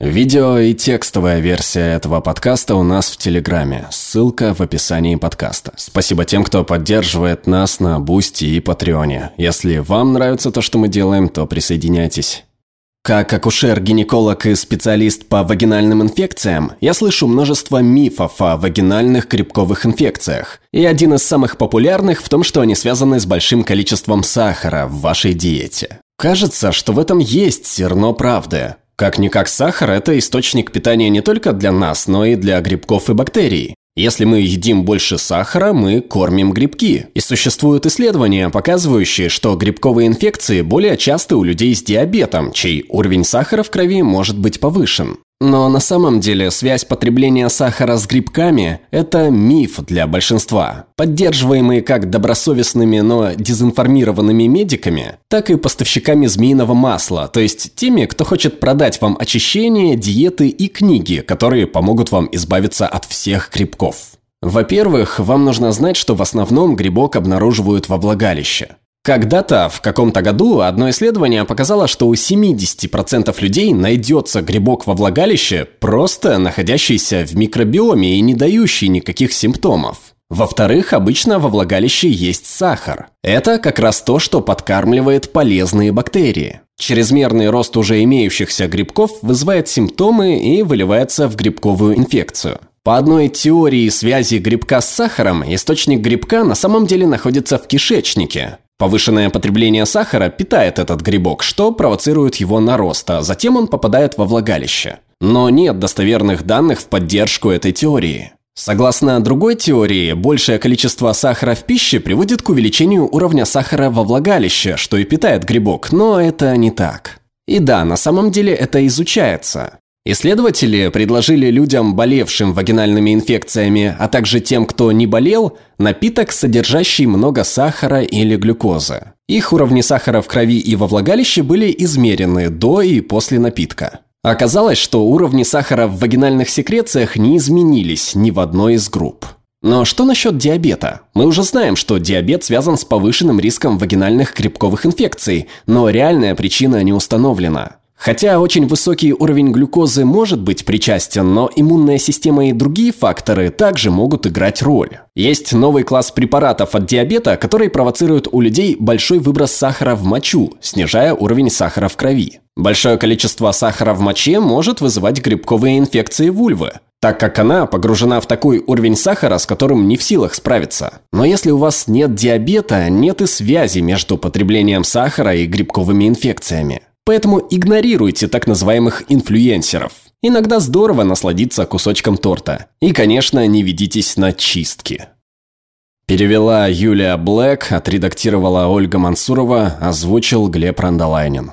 Видео и текстовая версия этого подкаста у нас в Телеграме. Ссылка в описании подкаста. Спасибо тем, кто поддерживает нас на Бусти и Патреоне. Если вам нравится то, что мы делаем, то присоединяйтесь. Как акушер-гинеколог и специалист по вагинальным инфекциям, я слышу множество мифов о вагинальных грибковых инфекциях. И один из самых популярных в том, что они связаны с большим количеством сахара в вашей диете. Кажется, что в этом есть зерно правды. Как-никак сахар – это источник питания не только для нас, но и для грибков и бактерий. Если мы едим больше сахара, мы кормим грибки. И существуют исследования, показывающие, что грибковые инфекции более часто у людей с диабетом, чей уровень сахара в крови может быть повышен. Но на самом деле связь потребления сахара с грибками – это миф для большинства, поддерживаемый как добросовестными, но дезинформированными медиками, так и поставщиками змеиного масла, то есть теми, кто хочет продать вам очищение, диеты и книги, которые помогут вам избавиться от всех грибков. Во-первых, вам нужно знать, что в основном грибок обнаруживают во влагалище. Когда-то, в каком-то году, одно исследование показало, что у 70% людей найдется грибок во влагалище, просто находящийся в микробиоме и не дающий никаких симптомов. Во-вторых, обычно во влагалище есть сахар. Это как раз то, что подкармливает полезные бактерии. Чрезмерный рост уже имеющихся грибков вызывает симптомы и выливается в грибковую инфекцию. По одной теории связи грибка с сахаром, источник грибка на самом деле находится в кишечнике. Повышенное потребление сахара питает этот грибок, что провоцирует его на рост, а затем он попадает во влагалище. Но нет достоверных данных в поддержку этой теории. Согласно другой теории, большее количество сахара в пище приводит к увеличению уровня сахара во влагалище, что и питает грибок, но это не так. И да, на самом деле это изучается. Исследователи предложили людям, болевшим вагинальными инфекциями, а также тем, кто не болел, напиток, содержащий много сахара или глюкозы. Их уровни сахара в крови и во влагалище были измерены до и после напитка. Оказалось, что уровни сахара в вагинальных секрециях не изменились ни в одной из групп. Но что насчет диабета? Мы уже знаем, что диабет связан с повышенным риском вагинальных грибковых инфекций, но реальная причина не установлена. Хотя очень высокий уровень глюкозы может быть причастен, но иммунная система и другие факторы также могут играть роль. Есть новый класс препаратов от диабета, которые провоцируют у людей большой выброс сахара в мочу, снижая уровень сахара в крови. Большое количество сахара в моче может вызывать грибковые инфекции вульвы так как она погружена в такой уровень сахара, с которым не в силах справиться. Но если у вас нет диабета, нет и связи между потреблением сахара и грибковыми инфекциями. Поэтому игнорируйте так называемых инфлюенсеров. Иногда здорово насладиться кусочком торта. И, конечно, не ведитесь на чистки. Перевела Юлия Блэк, отредактировала Ольга Мансурова, озвучил Глеб Рандолайнин.